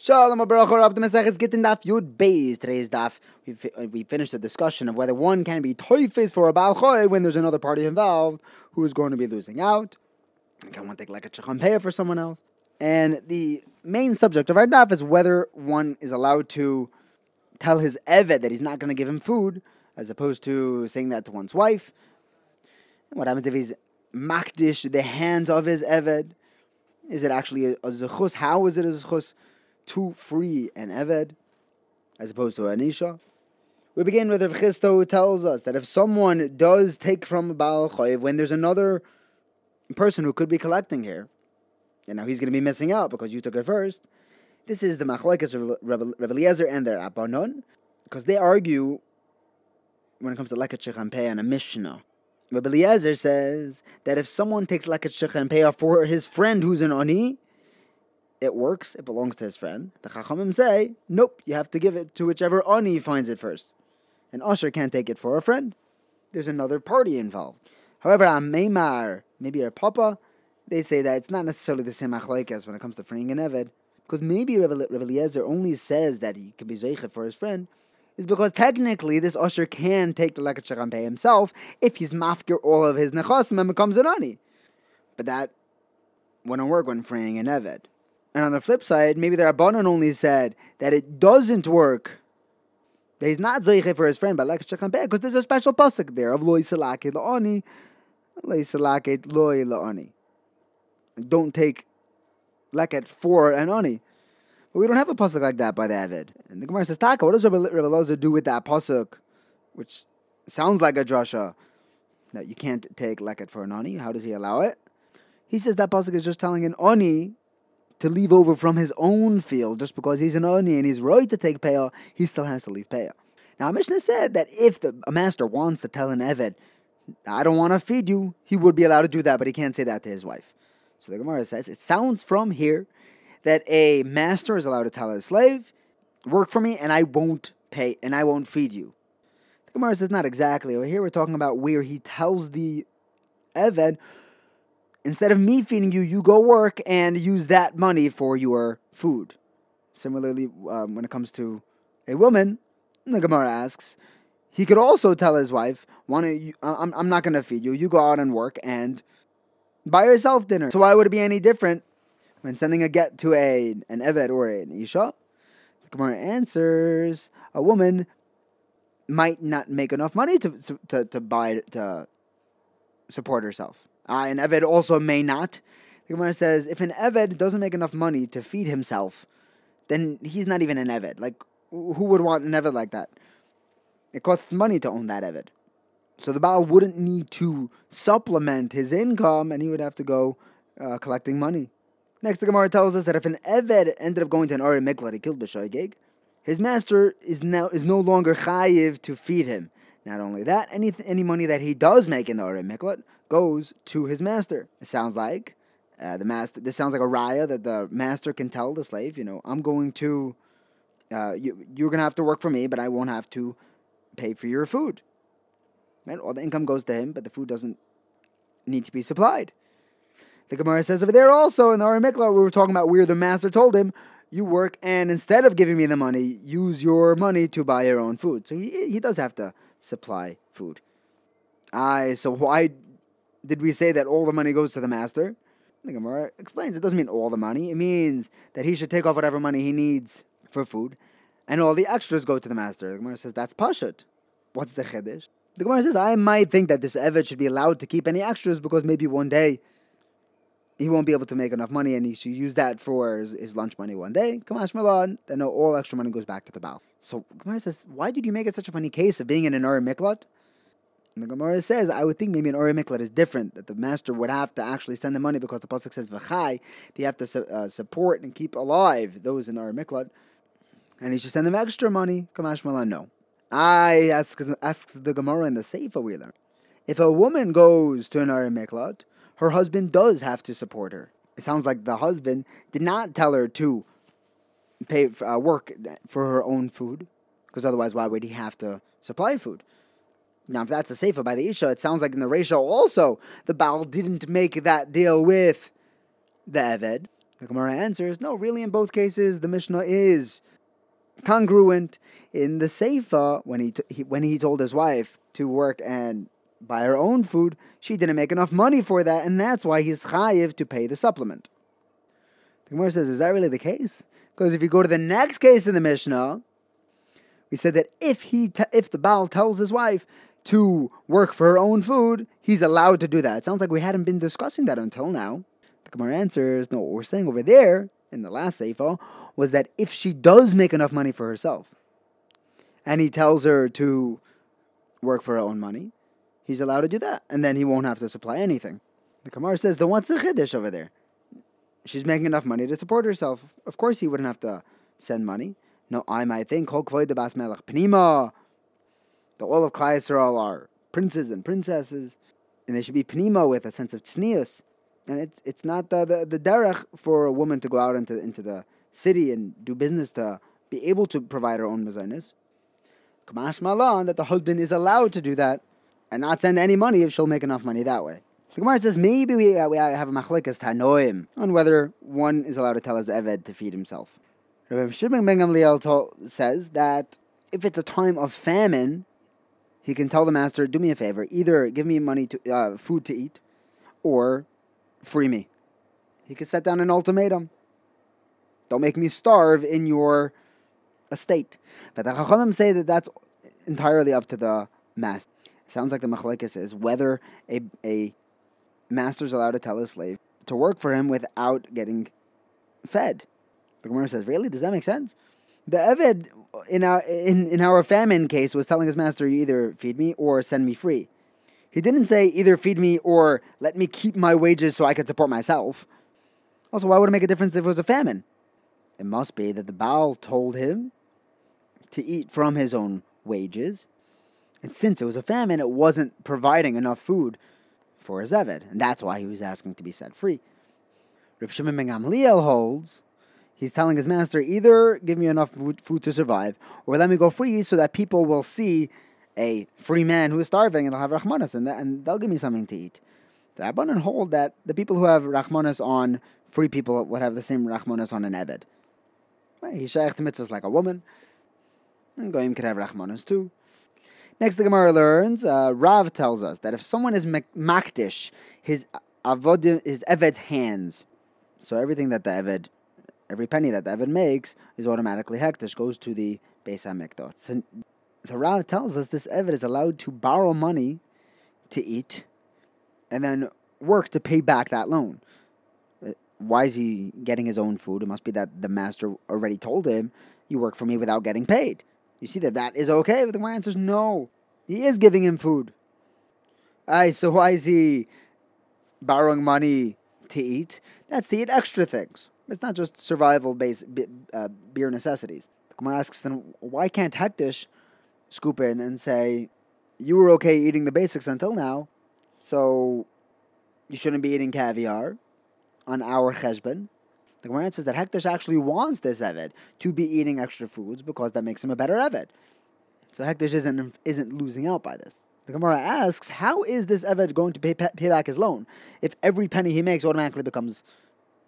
Shalom Abracha Rab the Maseches Gittin Daf Yud Beis. Today's daf we fi- uh, we finished the discussion of whether one can be toifis for a Baal when there's another party involved who is going to be losing out. Can one take like a chacham for someone else? And the main subject of our daf is whether one is allowed to tell his eved that he's not going to give him food, as opposed to saying that to one's wife. What happens if he's makdish the hands of his eved? Is it actually a, a zechus? How is it a zechus to free an eved as opposed to Anisha. We begin with Rav Chisda who tells us that if someone does take from Baal Choyev when there's another person who could be collecting here, and now he's going to be missing out because you took it first, this is the Machlekes of Rebbe Eliezer and their Rabbanon, because they argue when it comes to Leket Shechampeh and a Mishnah. Rebbe Eliezer says that if someone takes Leket Shechampeh for his friend who's an Oni, it works, it belongs to his friend. The Chachamim say, nope, you have to give it to whichever Ani finds it first. An usher can't take it for a friend. There's another party involved. However, Ameimar, maybe a Papa, they say that it's not necessarily the same achlaikas when it comes to freeing an Eved, because maybe Rebbe Eliezer only says that he can be Zeicha for his friend, is because technically this usher can take the Leket Sharampeh himself if he's mafkir all of his nechasim and becomes an Ani. But that wouldn't work when freeing an Eved. And on the flip side, maybe the Rabbanon only said that it doesn't work. That he's not Zeiche for his friend, but like because there's a special pasuk there of Loi Salake La'ani, Loi Salake Loi La'ani. Don't take leket for an ani. But we don't have a pasuk like that by the Eved. And the Gemara says, Taka, what does Rabbi, Loza do with that pasuk, which sounds like a drasha, that you can't take leket for an ani? How does he allow it? He says that pasuk is just telling an ani to leave over from his own field just because he's an oni and he's right to take payah, he still has to leave payah. Now, Mishnah said that if the, a master wants to tell an Eved, I don't want to feed you, he would be allowed to do that, but he can't say that to his wife. So the Gemara says, it sounds from here that a master is allowed to tell a slave, work for me and I won't pay, and I won't feed you. The Gemara says, not exactly. Over here we're talking about where he tells the Eved, Instead of me feeding you, you go work and use that money for your food. Similarly, um, when it comes to a woman, the Gemara asks, he could also tell his wife, "Want to? I'm, I'm not going to feed you. You go out and work and buy yourself dinner." So why would it be any different when sending a get to a an eved or an isha? The Gemara answers, a woman might not make enough money to to, to buy to support herself. Uh, an Eved also may not. The Gemara says if an Eved doesn't make enough money to feed himself, then he's not even an Eved. Like, who would want an Eved like that? It costs money to own that Eved. So the Baal wouldn't need to supplement his income and he would have to go uh, collecting money. Next, the Gemara tells us that if an Eved ended up going to an Uri Miklat, he killed B'shoigeg, his master is now is no longer chayiv to feed him. Not only that, any any money that he does make in the Uri Miklat goes to his master. It sounds like uh, the master. This sounds like a raya that the master can tell the slave, you know, I'm going to, uh, you, you're going to have to work for me, but I won't have to pay for your food. Right? All the income goes to him, but the food doesn't need to be supplied. The Gemara says over there also in the Ari Mikla, we were talking about where the master told him, you work and instead of giving me the money, use your money to buy your own food. So he, he does have to supply food. Aye, so why did we say that all the money goes to the master? The Gemara explains it doesn't mean all the money. It means that he should take off whatever money he needs for food, and all the extras go to the master. The Gemara says that's pashut. What's the chiddush? The Gemara says I might think that this evet should be allowed to keep any extras because maybe one day he won't be able to make enough money and he should use that for his, his lunch money one day. Kamash Malan, then all extra money goes back to the Baal. So Gemara says, why did you make it such a funny case of being in an Ur Miklat? And the Gemara says, I would think maybe an Ori Miklat is different, that the master would have to actually send the money because the Pasuk says, V'chai, they have to su- uh, support and keep alive those in Ori Miklat. And he should send them extra money. Kamash Malan, no. I ask, asks the Gemara in the Seifa we learn. If a woman goes to an Ori Miklat, her husband does have to support her. It sounds like the husband did not tell her to pay uh, work for her own food, because otherwise, why would he have to supply food? Now, if that's a sefer by the Isha, it sounds like in the ratio also the Baal didn't make that deal with the Eved. The Gemara answers, no, really, in both cases, the Mishnah is congruent. In the Seifa, when he, t- he when he told his wife to work and buy her own food, she didn't make enough money for that, and that's why he's chayiv to pay the supplement. The Gemara says, is that really the case? Because if you go to the next case in the Mishnah, we said that if he t- if the Baal tells his wife to work for her own food, he's allowed to do that. It sounds like we hadn't been discussing that until now. The Gemara answers, no, what we're saying over there in the last Seifa was that if she does make enough money for herself, and he tells her to work for her own money, he's allowed to do that, and then he won't have to supply anything. The Gemara says, then what's the chiddush over there? She's making enough money to support herself. Of course, he wouldn't have to send money. No, I might think Kol the Bas Melech Pnima. The all of Klal Yisrael are princes and princesses, and they should be Pnima with a sense of tznius. And it's it's not the, the the derech for a woman to go out into into the city and do business to be able to provide her own mezainis. Kamash malan that the husband is allowed to do that and not send any money if she'll make enough money that way. The Gemara says maybe we, uh, we have a machlekas tanoim on whether one is allowed to tell his eved to feed himself. Rabbi Shimon ben Gamliel says that if it's a time of famine, he can tell the master, "Do me a favor, either give me money to uh, food to eat, or free me." He can set down an ultimatum. Don't make me starve in your estate. But the Chachamim say that that's entirely up to the master. Sounds like the machlekes is whether a a master's allowed to tell his slave to work for him without getting fed. The Gemara says, "Really? Does that make sense?" The Eved in our in, in our famine case was telling his master, "You either feed me or send me free." He didn't say either feed me or let me keep my wages so I could support myself. Also, why would it make a difference if it was a famine? It must be that the Baal told him to eat from his own wages, and since it was a famine, it wasn't providing enough food for his Eved, and that's why he was asking to be set free. Reb Shimon ben Gamliel holds He's telling his master, either give me enough food to survive, or let me go free so that people will see a free man who is starving and they'll have Rahmanas and, and they'll give me something to eat. The Rabbanan hold that the people who have Rahmanas on free people would have the same Rahmanas on an Eved. He's shaykh mitzvahs like a woman, and Goyim could have Rahmanas too. Next, the Gemara learns, uh, Rav tells us that if someone is makdish, his avodim, his Eved's hands, so everything that the Eved every penny that the Evan makes is automatically hektish, goes to the Beis HaMikdash. So, so Rav tells us this Evan is allowed to borrow money to eat and then work to pay back that loan. Uh, why is he getting his own food? It must be that the master already told him, you work for me without getting paid. You see that that is okay? But the answer is no. He is giving him food. Aye, so why is he borrowing money to eat? That's to eat extra things. It's not just survival based uh, beer necessities. The Gemara asks then, why can't Hektish scoop in and say, you were okay eating the basics until now, so you shouldn't be eating caviar on our cheshbon? The Gemara says that Hektish actually wants this Eved to be eating extra foods because that makes him a better Eved. So Hektish isn't, isn't losing out by this. The Gemara asks, how is this Eved going to pay, pay back his loan if every penny he makes automatically becomes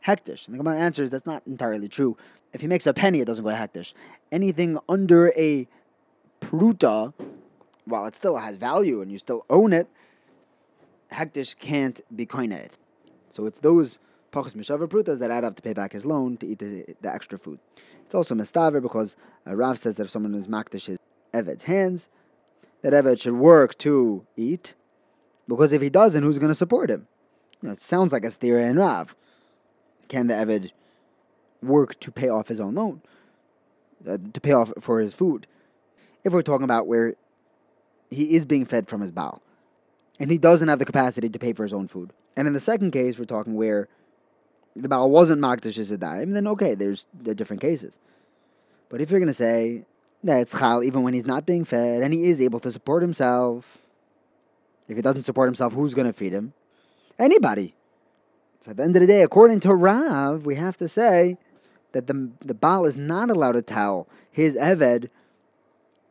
hektish. And the Gemara answers that's not entirely true. If he makes a penny, it doesn't go to hektish. Anything under a pruta, while it still has value and you still own it, hektish can't be koined. So it's those pachas mishavar prutas that add up to pay back his loan to eat the, the extra food. It's also mistaver because uh, Rav says that if someone is makdish his eved's hands, that eved should work to eat, because if he doesn't, who's going to support him? You know, it sounds like a theory in Rav can the Eved work to pay off his own loan, uh, to pay off for his food? If we're talking about where he is being fed from his Baal, and he doesn't have the capacity to pay for his own food. And in the second case, we're talking where the Baal wasn't Magdash a dime, then okay, there's the different cases. But if you're going to say that it's Chal even when he's not being fed and he is able to support himself, if he doesn't support himself, who's going to feed him? Anybody. So at the end of the day, according to Rav, we have to say that the, the Baal is not allowed to tell his Eved,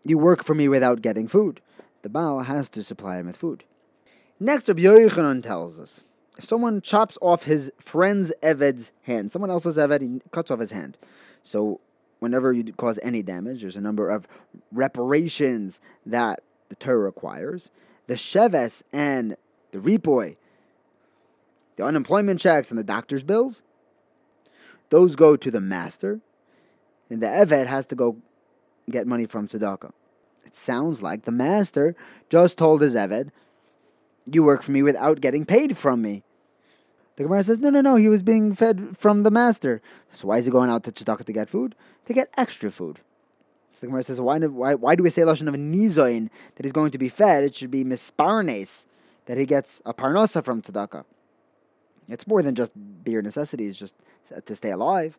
you work for me without getting food. The Baal has to supply him with food. Next, Rabbi Yochanan tells us, if someone chops off his friend's Eved's hand, someone else's Eved, he cuts off his hand. So whenever you cause any damage, there's a number of reparations that the Torah requires. The Sheves and the Ripoy, the unemployment checks and the doctor's bills, those go to the master, and the Eved has to go get money from Tzedakah. It sounds like the master just told his Eved, You work for me without getting paid from me. The Gemara says, No, no, no, he was being fed from the master. So why is he going out to Tzedakah to get food? To get extra food. So the Gemara says, why, why, why do we say Lashon of Nizoin that he's going to be fed? It should be Misparnes, that he gets a parnosa from Tzedakah. It's more than just beer necessities, just to stay alive.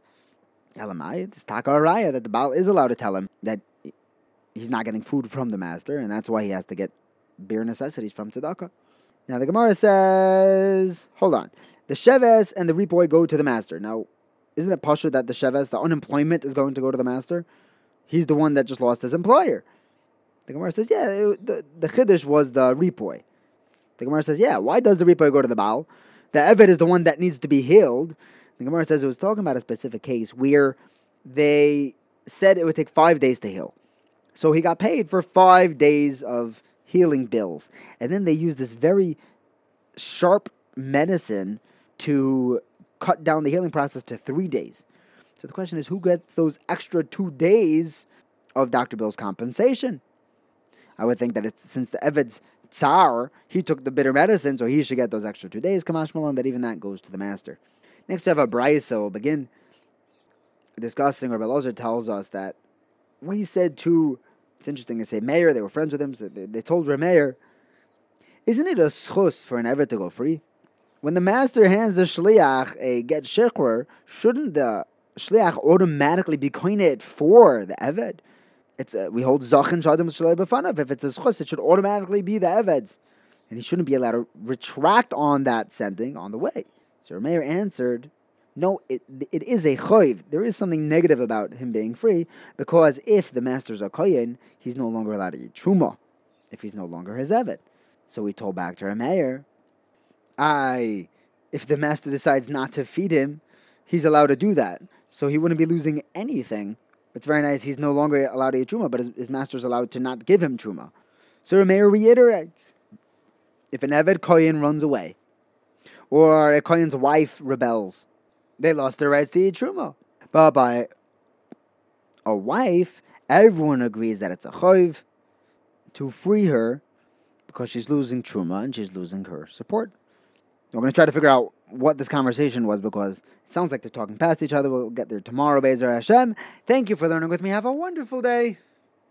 Elamai, it's Taka Araya that the Baal is allowed to tell him that he's not getting food from the master, and that's why he has to get beer necessities from tzedakah. Now the Gemara says, hold on, the sheves and the ripoy go to the master. Now, isn't it pasha that the sheves, the unemployment, is going to go to the master? He's the one that just lost his employer. The Gemara says, yeah, it, the the chiddush was the ripoy. The Gemara says, yeah, why does the ripoy go to the Baal? The Eved is the one that needs to be healed. The Gemara says it was talking about a specific case where they said it would take five days to heal. So he got paid for five days of healing bills. And then they used this very sharp medicine to cut down the healing process to three days. So the question is who gets those extra two days of Dr. Bill's compensation? I would think that it's since the Eved's Tsar, he took the bitter medicine, so he should get those extra two days, Kamash Malan, that even that goes to the master. Next, we have a Braisa. We'll begin discussing, Rabbi Lozer tells us that we said to, it's interesting, they say Meir, they were friends with him, so they, they told Rameir, isn't it a schus for an Evet to go free? When the master hands the shliach a get shichrur, shouldn't the shliach automatically be coined for the Evet? It's a, we hold zachin shadim b'fanav. If it's a schus, it should automatically be the Eved's, and he shouldn't be allowed to retract on that sending on the way. So Rameir answered, no, it, it is a choiv. There is something negative about him being free because if the master's a koyin, he's no longer allowed to eat truma if he's no longer his evet. So we told back to Rameir, I, if the master decides not to feed him, he's allowed to do that. So he wouldn't be losing anything. It's very nice. He's no longer allowed to eat truma, but his, his master's allowed to not give him truma. So Rameir reiterates, if an evet koyin runs away, or a Kohen's wife rebels. They lost their rights to eat truma. But by a wife, everyone agrees that it's a chayv to free her because she's losing truma and she's losing her support. We're going to try to figure out what this conversation was because it sounds like they're talking past each other. We'll get there tomorrow, Bezer Hashem. Thank you for learning with me. Have a wonderful day.